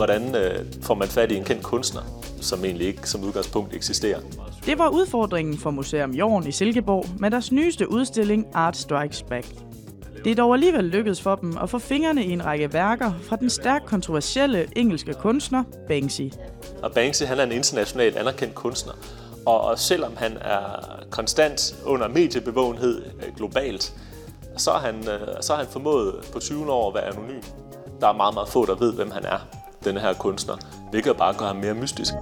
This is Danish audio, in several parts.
hvordan øh, får man fat i en kendt kunstner, som egentlig ikke som udgangspunkt eksisterer. Det var udfordringen for Museum Jorden i Silkeborg med deres nyeste udstilling Art Strikes Back. Det er dog alligevel lykkedes for dem at få fingrene i en række værker fra den stærkt kontroversielle engelske kunstner Banksy. Og Banksy han er en internationalt anerkendt kunstner, og, selvom han er konstant under mediebevågenhed øh, globalt, så har han, øh, så har han formået på 20 år at være anonym. Der er meget, meget få, der ved, hvem han er, denne her kunstner, hvilket bare gør ham mere mystisk.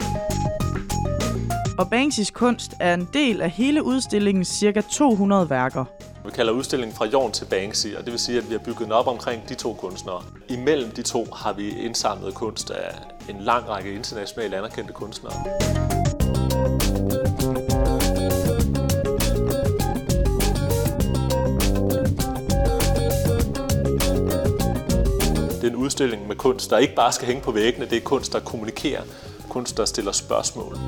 Og Banksys kunst er en del af hele udstillingens ca. 200 værker. Vi kalder udstillingen fra Jorn til Banksy, og det vil sige, at vi har bygget den op omkring de to kunstnere. Imellem de to har vi indsamlet kunst af en lang række internationalt anerkendte kunstnere. Det er en udstilling med kunst, der ikke bare skal hænge på væggene, det er kunst, der kommunikerer, kunst, der stiller spørgsmål.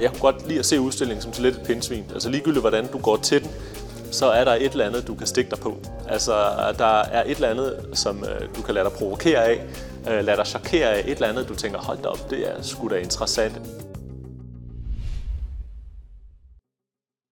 Jeg kunne godt lide at se udstillingen som til lidt et pindsvin. Altså ligegyldigt hvordan du går til den, så er der et eller andet, du kan stikke dig på. Altså der er et eller andet, som øh, du kan lade dig provokere af, øh, lade dig chokere af, et eller andet, du tænker, hold da op, det er sgu da interessant.